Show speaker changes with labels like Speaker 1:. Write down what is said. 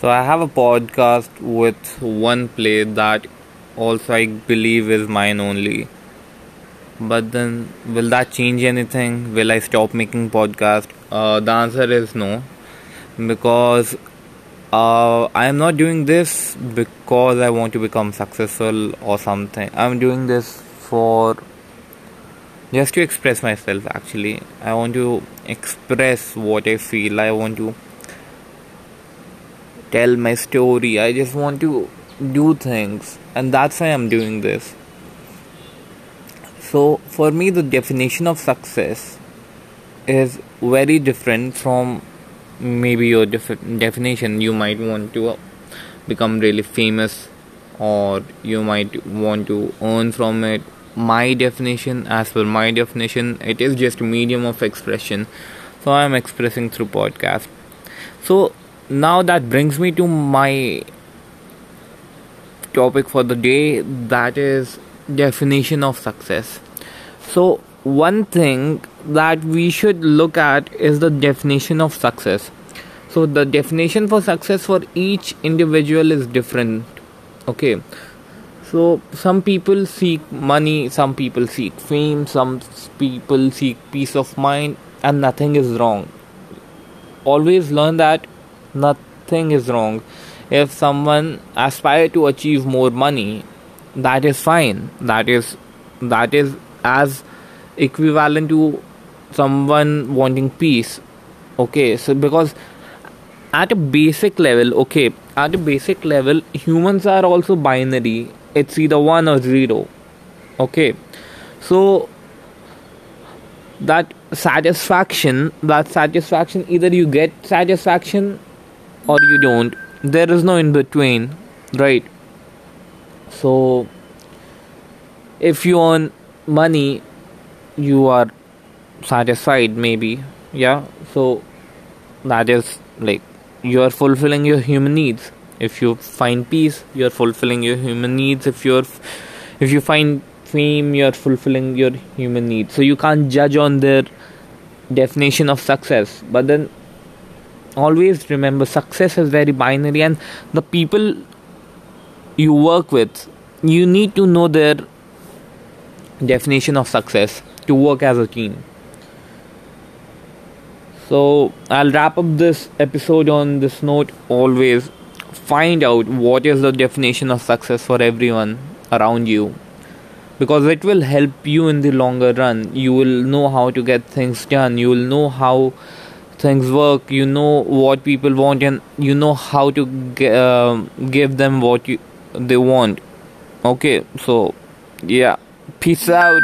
Speaker 1: So I have a podcast with one play that also I believe is mine only. But then, will that change anything? Will I stop making podcast? Uh, the answer is no, because uh, I am not doing this because I want to become successful or something. I'm doing this for just to express myself. Actually, I want to express what I feel. I want to tell my story. I just want to do things, and that's why I'm doing this. So, for me, the definition of success is very different from maybe your def- definition. You might want to become really famous, or you might want to earn from it. My definition, as per my definition, it is just medium of expression. So, I'm expressing through podcast. So, now that brings me to my topic for the day that is definition of success. So one thing that we should look at is the definition of success. So the definition for success for each individual is different okay? So some people seek money some people seek fame some people seek peace of mind and nothing is wrong. Always learn that nothing is wrong. If someone aspire to achieve more money that is fine. That is that is as equivalent to someone wanting peace. Okay so because at a basic level okay at a basic level humans are also binary. It's either 1 or 0 okay so that satisfaction that satisfaction either you get satisfaction or you don't there is no in between right? So if you earn money you are satisfied maybe yeah? So that is like you are fulfilling your human needs. If you find peace you are fulfilling your human needs. If you're if you find fame you're fulfilling your human needs. So you can't judge on their definition of success. But then always remember success is very binary and the people you work with you need to know their definition of success to work as a team. So i'll wrap up this episode on this note. Always find out what is the definition of success for everyone around you because it will help you in the longer run. You will know how to get things done. You will know how things work you know what people want and you know how to g- uh, give them what you, they want. Okay so yeah. Peace out